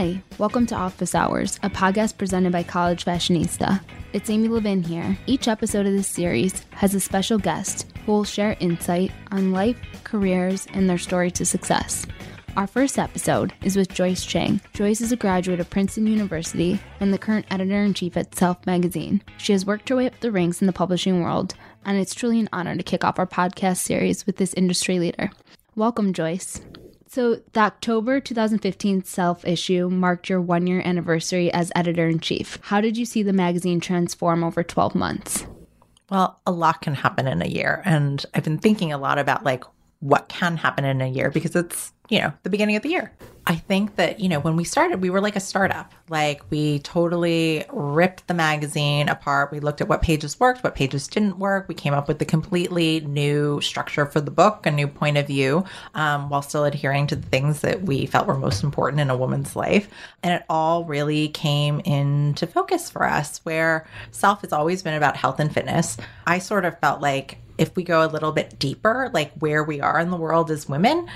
Hi, welcome to Office Hours, a podcast presented by College Fashionista. It's Amy Levin here. Each episode of this series has a special guest who will share insight on life, careers, and their story to success. Our first episode is with Joyce Chang. Joyce is a graduate of Princeton University and the current editor in chief at Self magazine. She has worked her way up the ranks in the publishing world, and it's truly an honor to kick off our podcast series with this industry leader. Welcome, Joyce. So, the October 2015 Self issue marked your one year anniversary as editor in chief. How did you see the magazine transform over 12 months? Well, a lot can happen in a year. And I've been thinking a lot about like what can happen in a year because it's you know, the beginning of the year. I think that, you know, when we started, we were like a startup. Like we totally ripped the magazine apart. We looked at what pages worked, what pages didn't work. We came up with a completely new structure for the book, a new point of view, um, while still adhering to the things that we felt were most important in a woman's life. And it all really came into focus for us, where self has always been about health and fitness. I sort of felt like if we go a little bit deeper, like where we are in the world as women,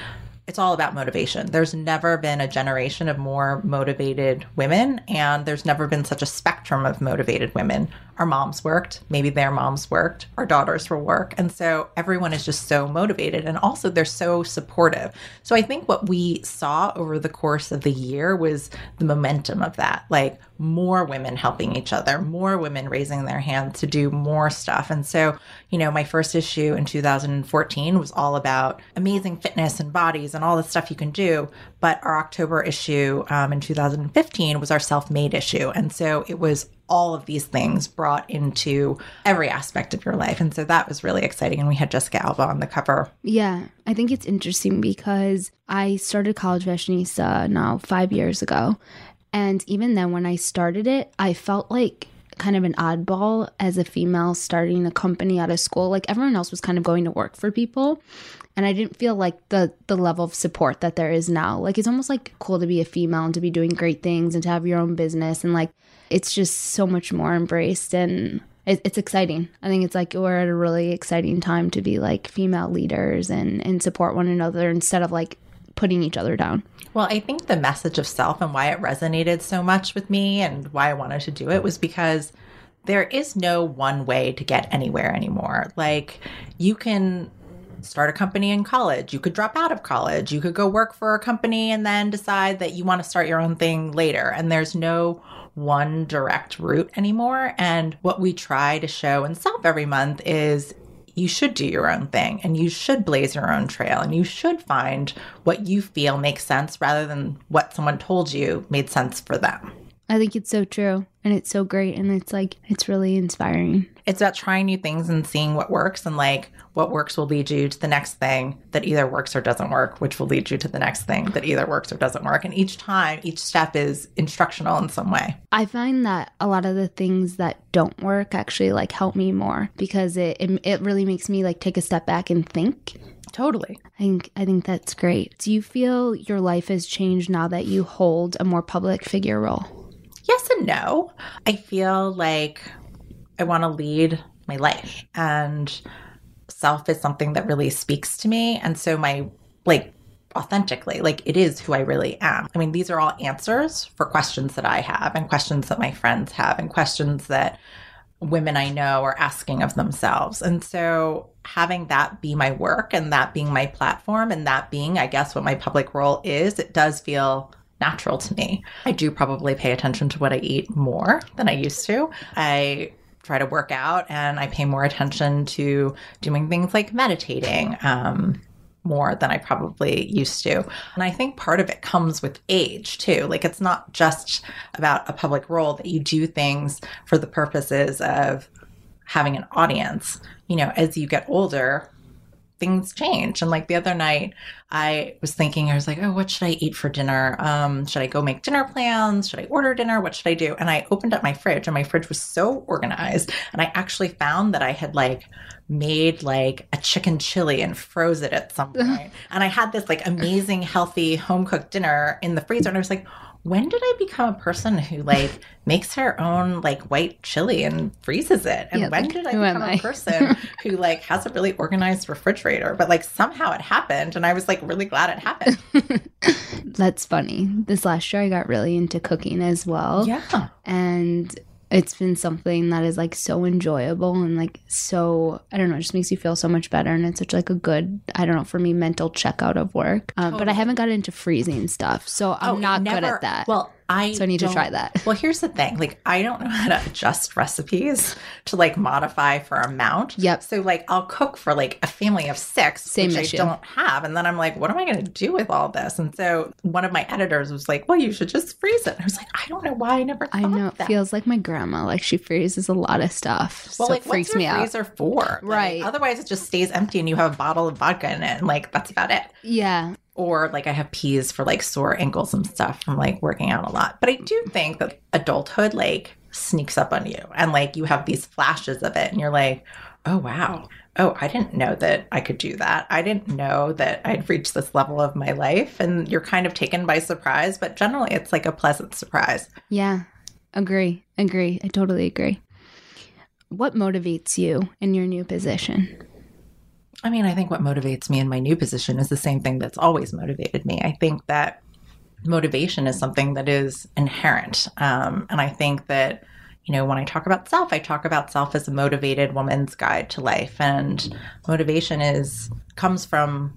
it's all about motivation. There's never been a generation of more motivated women, and there's never been such a spectrum of motivated women. Our moms worked, maybe their moms worked, our daughters will work. And so everyone is just so motivated. And also, they're so supportive. So I think what we saw over the course of the year was the momentum of that like more women helping each other, more women raising their hands to do more stuff. And so, you know, my first issue in 2014 was all about amazing fitness and bodies and all the stuff you can do. But our October issue um, in 2015 was our self made issue. And so it was all of these things brought into every aspect of your life. And so that was really exciting. And we had Jessica Alba on the cover. Yeah, I think it's interesting because I started College Fashionista now five years ago. And even then, when I started it, I felt like kind of an oddball as a female starting a company out of school. Like everyone else was kind of going to work for people. And I didn't feel like the the level of support that there is now. Like it's almost like cool to be a female and to be doing great things and to have your own business and like it's just so much more embraced and it, it's exciting. I think it's like we're at a really exciting time to be like female leaders and and support one another instead of like putting each other down. Well, I think the message of self and why it resonated so much with me and why I wanted to do it was because there is no one way to get anywhere anymore. Like you can start a company in college. You could drop out of college. You could go work for a company and then decide that you want to start your own thing later. And there's no one direct route anymore. And what we try to show and Self every month is you should do your own thing and you should blaze your own trail and you should find what you feel makes sense rather than what someone told you made sense for them. I think it's so true and it's so great and it's like it's really inspiring. It's about trying new things and seeing what works and like what works will lead you to the next thing that either works or doesn't work, which will lead you to the next thing that either works or doesn't work. And each time, each step is instructional in some way. I find that a lot of the things that don't work actually like help me more because it it, it really makes me like take a step back and think Totally. I think I think that's great. Do you feel your life has changed now that you hold a more public figure role? Yes and no. I feel like I want to lead my life and self is something that really speaks to me and so my like authentically like it is who I really am. I mean these are all answers for questions that I have and questions that my friends have and questions that women I know are asking of themselves. And so having that be my work and that being my platform and that being, I guess, what my public role is, it does feel natural to me. I do probably pay attention to what I eat more than I used to. I try to work out and I pay more attention to doing things like meditating. Um, more than I probably used to. And I think part of it comes with age too. Like it's not just about a public role that you do things for the purposes of having an audience. You know, as you get older, things change. And like the other night, I was thinking, I was like, oh, what should I eat for dinner? Um, should I go make dinner plans? Should I order dinner? What should I do? And I opened up my fridge, and my fridge was so organized. And I actually found that I had like made like a chicken chili and froze it at some point. and I had this like amazing, healthy home cooked dinner in the freezer. And I was like, when did I become a person who like makes her own like white chili and freezes it? And Yeah, when like, did I become I? a person who like has a really organized refrigerator? But like somehow it happened and I was like really glad it happened. That's funny. This last year, I got really into cooking as well. yeah. And it's been something that is like so enjoyable and like so, I don't know, it just makes you feel so much better. And it's such like a good, I don't know, for me, mental checkout of work. Um, But I haven't got into freezing stuff. So I'm Oh, not good at that. Well, I So I need to try that. Well, here's the thing: like, I don't know how to adjust recipes to like modify for amount. Yep. So, like, I'll cook for like a family of six, Same which issue. I don't have, and then I'm like, what am I going to do with all this? And so, one of my editors was like, "Well, you should just freeze it." And I was like, I don't know why I never. I know it that. feels like my grandma. Like she freezes a lot of stuff. Well, so like, it freaks what's your me out. freezer for? Like, Right. otherwise, it just stays empty, and you have a bottle of vodka in it, and like that's about it. Yeah. Or like I have peas for like sore ankles and stuff from like working out a lot. But I do think that adulthood like sneaks up on you and like you have these flashes of it and you're like, oh wow. Oh, I didn't know that I could do that. I didn't know that I'd reached this level of my life. And you're kind of taken by surprise, but generally it's like a pleasant surprise. Yeah. Agree. Agree. I totally agree. What motivates you in your new position? I mean, I think what motivates me in my new position is the same thing that's always motivated me. I think that motivation is something that is inherent. Um, and I think that, you know, when I talk about self, I talk about self as a motivated woman's guide to life. And motivation is comes from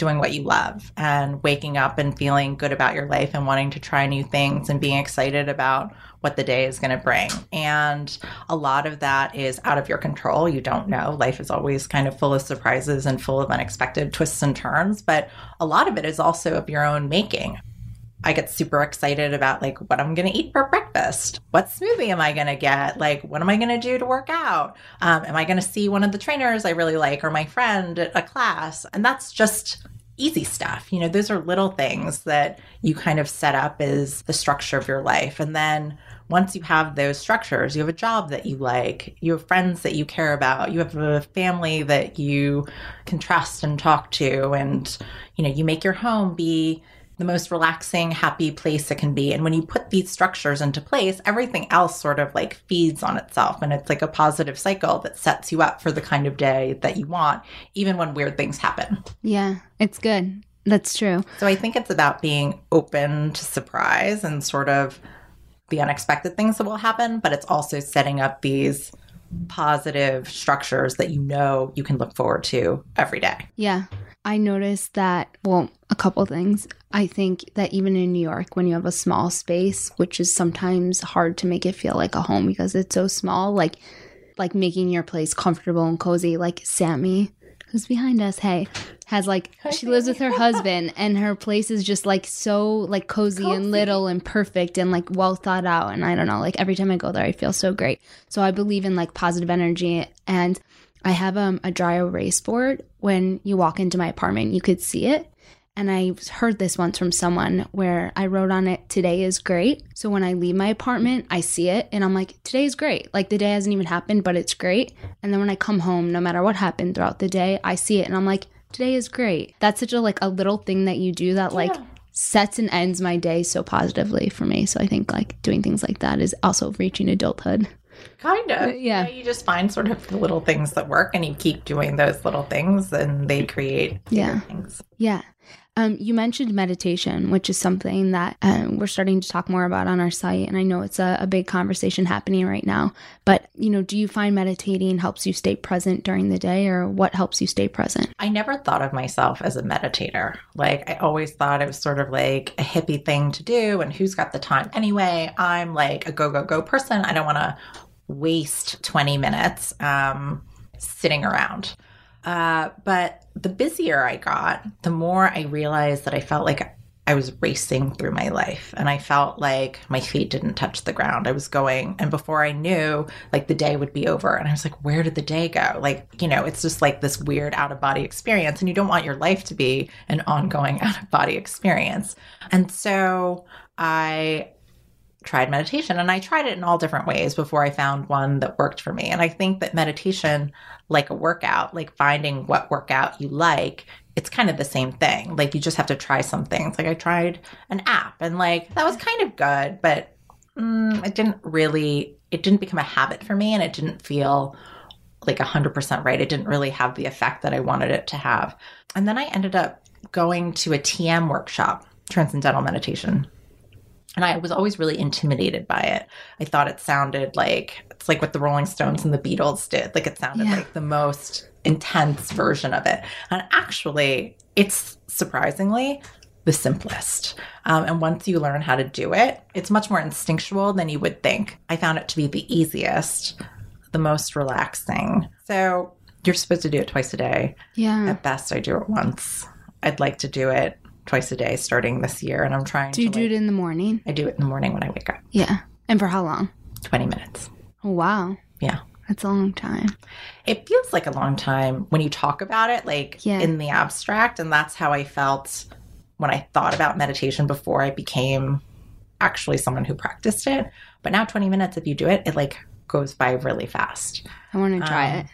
doing what you love and waking up and feeling good about your life and wanting to try new things and being excited about what the day is going to bring. And a lot of that is out of your control. You don't know. Life is always kind of full of surprises and full of unexpected twists and turns, but a lot of it is also of your own making. I get super excited about like what I'm going to eat for breakfast. What smoothie am I going to get? Like, what am I going to do to work out? Um, am I going to see one of the trainers I really like or my friend at a class? And that's just easy stuff. You know, those are little things that you kind of set up as the structure of your life. And then once you have those structures, you have a job that you like, you have friends that you care about, you have a family that you can trust and talk to, and, you know, you make your home be the most relaxing, happy place it can be. And when you put these structures into place, everything else sort of like feeds on itself. And it's like a positive cycle that sets you up for the kind of day that you want, even when weird things happen. Yeah, it's good. That's true. So I think it's about being open to surprise and sort of the unexpected things that will happen, but it's also setting up these positive structures that you know you can look forward to every day. Yeah. I noticed that, well, a couple things. I think that even in New York, when you have a small space, which is sometimes hard to make it feel like a home because it's so small, like like making your place comfortable and cozy, like Sammy, who's behind us, hey, has like she lives with her husband and her place is just like so like cozy, Cozy. and little and perfect and like well thought out. And I don't know, like every time I go there I feel so great. So I believe in like positive energy and I have um, a dry erase board. When you walk into my apartment, you could see it. And I heard this once from someone where I wrote on it, Today is great. So when I leave my apartment, I see it and I'm like, Today is great. Like the day hasn't even happened, but it's great. And then when I come home, no matter what happened throughout the day, I see it and I'm like, Today is great. That's such a like a little thing that you do that like Yeah. sets and ends my day so positively for me. So I think like doing things like that is also reaching adulthood. Kind of. Yeah. You, know, you just find sort of the little things that work and you keep doing those little things and they create Yeah. things. Yeah. Um, you mentioned meditation, which is something that um, we're starting to talk more about on our site. And I know it's a, a big conversation happening right now. But, you know, do you find meditating helps you stay present during the day or what helps you stay present? I never thought of myself as a meditator. Like, I always thought it was sort of like a hippie thing to do, and who's got the time anyway? I'm like a go, go, go person. I don't want to waste 20 minutes um, sitting around. Uh, but the busier I got, the more I realized that I felt like I was racing through my life and I felt like my feet didn't touch the ground. I was going, and before I knew, like the day would be over. And I was like, where did the day go? Like, you know, it's just like this weird out of body experience. And you don't want your life to be an ongoing out of body experience. And so I tried meditation and I tried it in all different ways before I found one that worked for me. And I think that meditation, like a workout, like finding what workout you like, it's kind of the same thing. Like you just have to try some things. Like I tried an app and like that was kind of good, but mm, it didn't really, it didn't become a habit for me and it didn't feel like 100% right. It didn't really have the effect that I wanted it to have. And then I ended up going to a TM workshop, Transcendental Meditation and I was always really intimidated by it. I thought it sounded like it's like what the Rolling Stones and the Beatles did. Like it sounded yeah. like the most intense version of it. And actually, it's surprisingly the simplest. Um, and once you learn how to do it, it's much more instinctual than you would think. I found it to be the easiest, the most relaxing. So you're supposed to do it twice a day. Yeah. At best, I do it once. I'd like to do it twice a day starting this year. And I'm trying do you do like, it in the morning? I do it in the morning when I wake up. Yeah. And for how long? 20 minutes. Oh, wow. Yeah. That's a long time. It feels like a long time when you talk about it, like yeah. in the abstract. And that's how I felt when I thought about meditation before I became actually someone who practiced it. But now 20 minutes, if you do it, it like goes by really fast. I want to try um, it.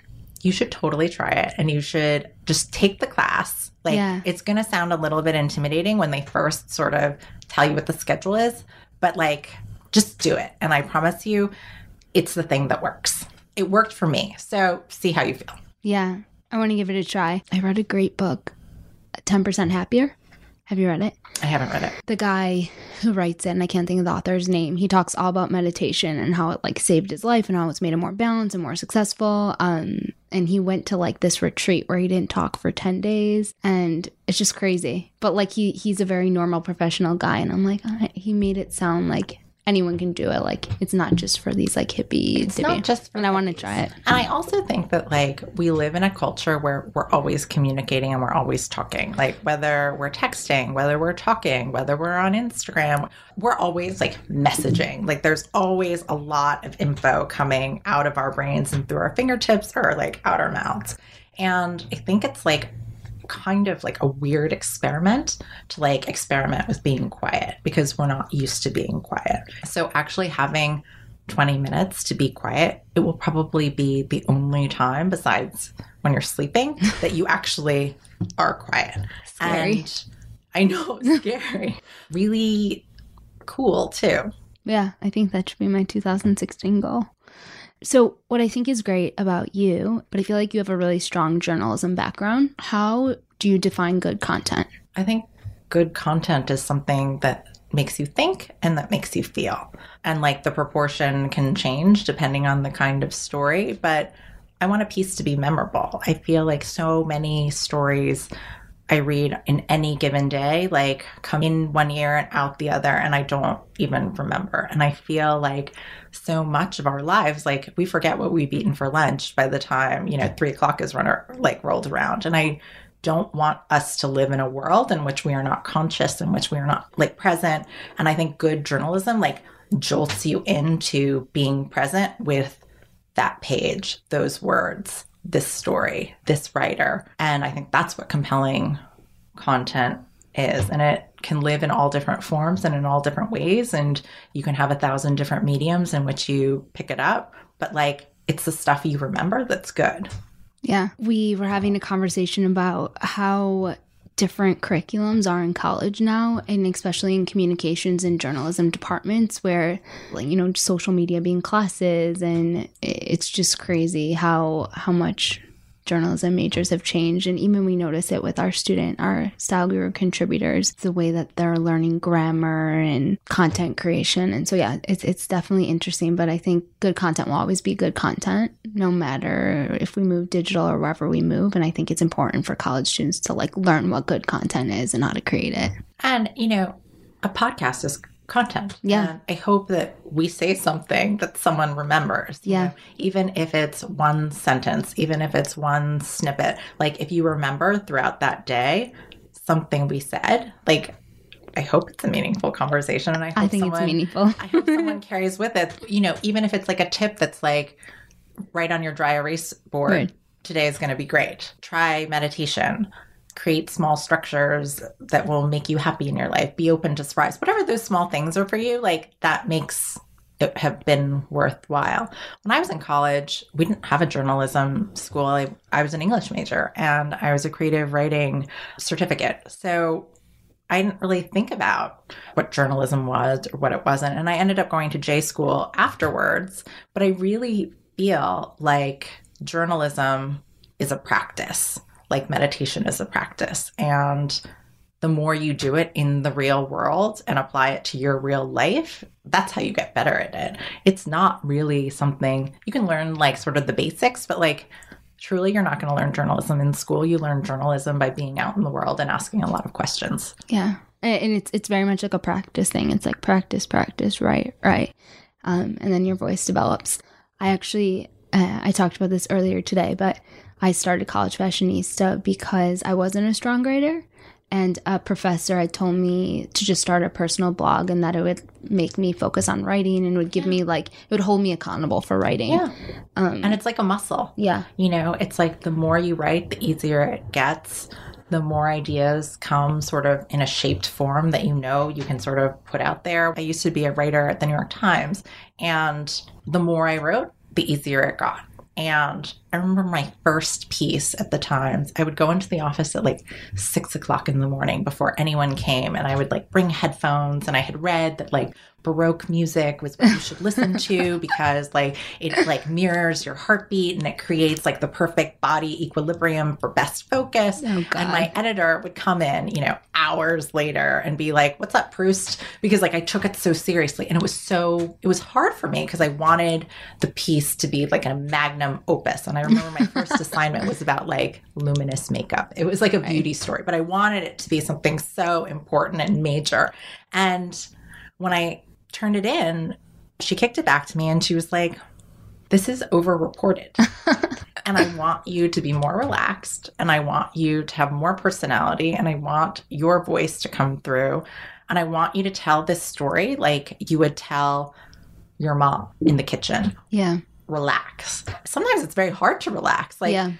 You should totally try it. And you should just take the class like yeah. it's going to sound a little bit intimidating when they first sort of tell you what the schedule is, but like just do it. And I promise you, it's the thing that works. It worked for me. So see how you feel. Yeah. I want to give it a try. I read a great book, 10% Happier. Have you read it? I haven't read it. The guy who writes it, and I can't think of the author's name, he talks all about meditation and how it like saved his life and how it's made him more balanced and more successful. Um, and he went to like this retreat where he didn't talk for 10 days and it's just crazy. But like he he's a very normal professional guy and I'm like, oh, he made it sound like anyone can do it. Like it's not just for these like hippies. It's not just and I want to try it. And I also think that like we live in a culture where we're always communicating and we're always talking. Like whether we're texting, whether we're talking, whether we're on Instagram, we're always like messaging. Like there's always a lot of info coming out of our brains and through our fingertips or like out our mouths. And I think it's like kind of like a weird experiment to like experiment with being quiet because we're not used to being quiet. So actually having 20 minutes to be quiet, it will probably be the only time besides when you're sleeping that you actually are quiet. Scary. And I know, scary. really cool too. Yeah, I think that should be my 2016 goal. So, what I think is great about you, but I feel like you have a really strong journalism background. How do you define good content? I think good content is something that makes you think and that makes you feel. And like the proportion can change depending on the kind of story, but I want a piece to be memorable. I feel like so many stories I read in any given day, like come in one ear and out the other, and I don't even remember. And I feel like so much of our lives, like we forget what we've eaten for lunch by the time, you know, three o'clock is run like rolled around. And I don't want us to live in a world in which we are not conscious, in which we are not like present. And I think good journalism like jolts you into being present with that page, those words, this story, this writer. And I think that's what compelling content is. And it can live in all different forms and in all different ways. And you can have a thousand different mediums in which you pick it up. But like, it's the stuff you remember that's good. Yeah. We were having a conversation about how different curriculums are in college now and especially in communications and journalism departments where like you know social media being classes and it's just crazy how how much journalism majors have changed and even we notice it with our student our style guru contributors the way that they're learning grammar and content creation. And so yeah it's it's definitely interesting but i think good content will always be good content no matter if we move digital or wherever we move. And i think it's important for college students to like learn what good content is and how to create it. And you know a podcast is content. Yeah. And I hope that we say something that someone remembers. Yeah. Know? Even if it's one sentence, even if it's one snippet, like if you remember throughout that day something we said, like I hope it's a meaningful conversation. And I, hope I think someone, it's meaningful. I hope someone carries with it, you know, even if it's like a tip that's like right on your dry erase board. Right. Today is going to be great. Try meditation create small structures that will make you happy in your life. Be open to surprise. Whatever those small things are for you, like that makes it have been worthwhile. When I was in college, we didn't have a journalism school. I, I was an English major and I was a creative writing certificate. So I didn't really think about what journalism was or what it wasn't. And I ended up going to J school afterwards. But I really feel like journalism is a practice, like meditation is a practice. And the more you do it in the real world and apply it to your real life, that's how you get better at it. It's not really something you can learn like sort of the basics, but like truly you're not going to learn journalism in school. You learn journalism by being out in the world and asking a lot of questions. Yeah. And it's it's very much like a practice thing. It's like practice, practice, right, right. Um, and then your voice develops. I actually uh, I talked about this earlier today, but I started College Fashionista because I wasn't a strong writer and a professor had told me to just start a personal blog and that it would make me focus on writing and would give yeah. me like it would hold me accountable for writing. Yeah. Um, and it's like a muscle. Yeah. You know it's like the more you write the easier it gets the more ideas come sort of in a shaped form that you know you can sort of put out there. I used to be a writer at the new york times and the more i wrote the easier it got and I remember my first piece at the Times. I would go into the office at like six o'clock in the morning before anyone came, and I would like bring headphones. And I had read that like baroque music was what you should listen to because like it like mirrors your heartbeat and it creates like the perfect body equilibrium for best focus. Oh, and my editor would come in, you know, hours later and be like, "What's up, Proust?" Because like I took it so seriously, and it was so it was hard for me because I wanted the piece to be like a magnum opus. And I remember my first assignment was about like luminous makeup. It was like a beauty story, but I wanted it to be something so important and major. And when I turned it in, she kicked it back to me and she was like, This is over reported. and I want you to be more relaxed and I want you to have more personality and I want your voice to come through. And I want you to tell this story like you would tell your mom in the kitchen. Yeah. Relax. Sometimes it's very hard to relax. Like, yeah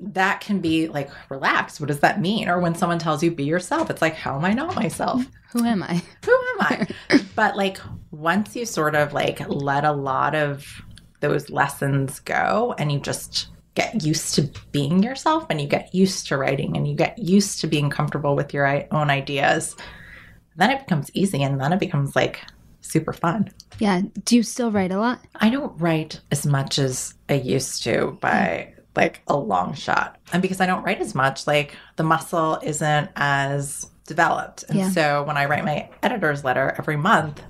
that can be like relax what does that mean? Or when someone tells you be yourself it's like how am i not myself? Who am i? Who am i? But like once you sort of like let a lot of those lessons go and you just get used to being yourself and you get used to writing and you get used to being comfortable with your own ideas then it becomes easy and then it becomes like super fun. Yeah. Do you still write a lot? I don't write as much as i used to by like a long shot. And because I don't write as much, like the muscle isn't as developed. And yeah. so when I write my editor's letter every month,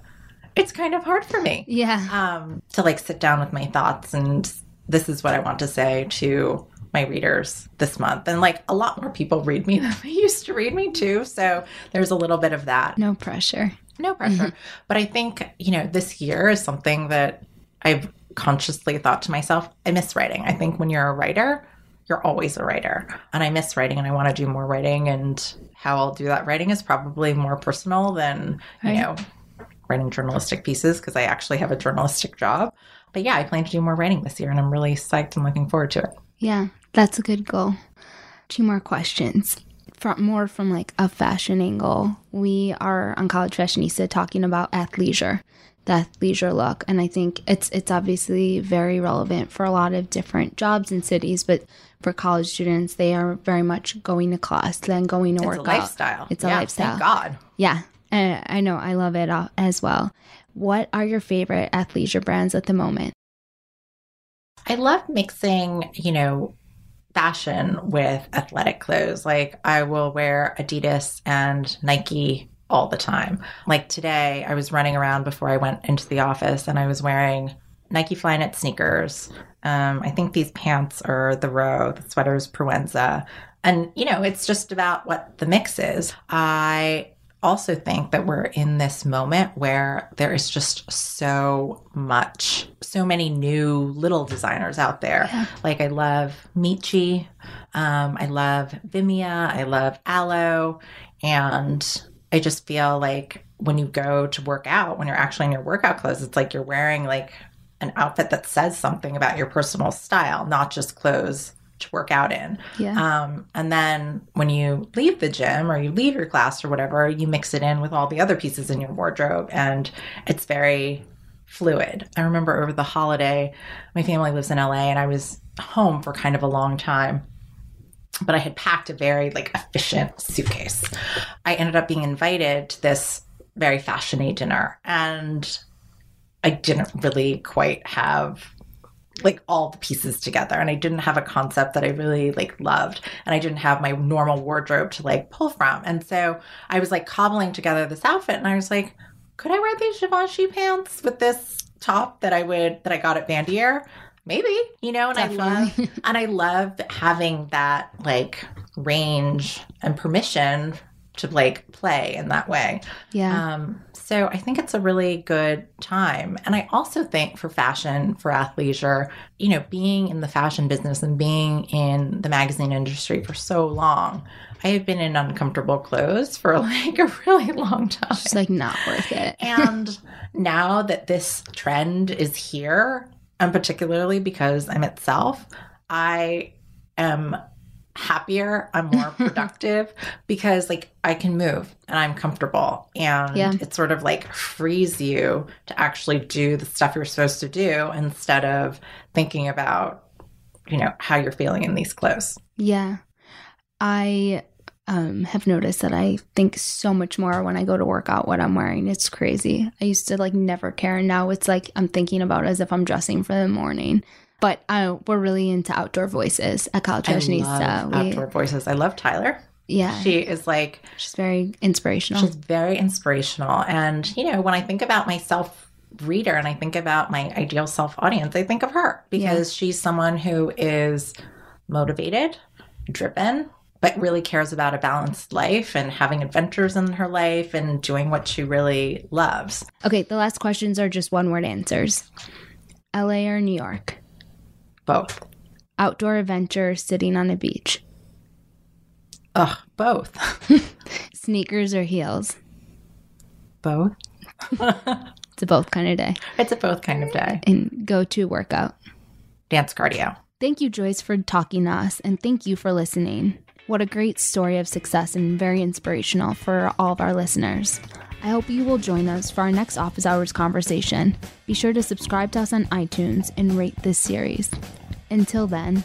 it's kind of hard for me. Yeah. Um, to like sit down with my thoughts and this is what I want to say to my readers this month. And like a lot more people read me than they used to read me too. So there's a little bit of that. No pressure. No pressure. Mm-hmm. But I think, you know, this year is something that I've consciously thought to myself, I miss writing. I think when you're a writer, you're always a writer. And I miss writing and I want to do more writing. And how I'll do that writing is probably more personal than, right. you know, writing journalistic pieces because I actually have a journalistic job. But yeah, I plan to do more writing this year and I'm really psyched and looking forward to it. Yeah, that's a good goal. Two more questions. From more from like a fashion angle, we are on College Fashionista talking about athleisure that leisure look. And i think it's it's obviously very relevant for a lot of different jobs and cities but for college students they are very much going to class then going to work. it's work a lifestyle. It's a yeah, lifestyle. Thank god. Yeah. And i know. I love it uh, as well. What are your favorite athleisure brands at the moment? I love mixing you know fashion with athletic clothes. Like i will wear adidas and nike all the time. Like today, I was running around before I went into the office and I was wearing Nike Flyknit sneakers. Um, I think these pants are the Row, the sweater's Proenza. And, you know, it's just about what the mix is. I also think that we're in this moment where there is just so much, so many new little designers out there. Yeah. Like I love Michi, um, I love Vimmia, I love Alo, and I just feel like when you go to work out, when you're actually in your workout clothes, it's like you're wearing like an outfit that says something about your personal style, not just clothes to work out in. Yeah. Um, and then when you leave the gym or you leave your class or whatever, you mix it in with all the other pieces in your wardrobe and it's very fluid. I remember over the holiday, my family lives in LA and I was home for kind of a long time. But I had packed a very like efficient suitcase. I ended up being invited to this very fashiony dinner and I didn't really quite have like all the pieces together and I didn't have a concept that I really like loved and I didn't have my normal wardrobe to like pull from. And so I was like cobbling together this outfit and I was like, could I wear these Givenchy pants with this top that I would that I got at Bandier? Maybe, you know, and Definitely. I love and I love having that like range and permission to like play in that way. yeah. Um, so I think it's a really good time. And I also think for fashion, for athleisure, you know, being in the fashion business and being in the magazine industry for so long, I have been in uncomfortable clothes for like a really long time. It's like not worth it. and now that this trend is here, and particularly because I'm itself, I am happier, I'm more productive because like I can move and I'm comfortable and Yeah. it sort of like frees you to actually do the stuff you're supposed to do instead of thinking about you know how you're feeling in these clothes. Yeah. I um, have noticed that I think so much more when I go to work out what I'm wearing. It's crazy. I used to like never care. And now it's like I'm thinking about it as if I'm dressing for the morning. But uh, we're really into outdoor voices at College I Fashionista. love We- outdoor voices. I love Tyler. yeah. She is like she's very inspirational. She's very inspirational. And, you know, when I think about myself reader and I think about my ideal self audience, I think of her because she's someone who is motivated, driven, but really cares about a balanced life and having adventures in her life and doing what she really loves. okay. The last questions are just one word answers LA or New York? Both. Outdoor adventure, sitting on a beach. Ugh, both. Sneakers or heels? both. It's a both kind of day. It's a both kind of day. And go to workout. Dance cardio. Thank you, Joyce, for talking to us, and thank you for listening. What a great story of success and very inspirational for all of our listeners. I hope you will join us for our next office hours conversation. Be sure to subscribe to us on iTunes and rate this series. Until then,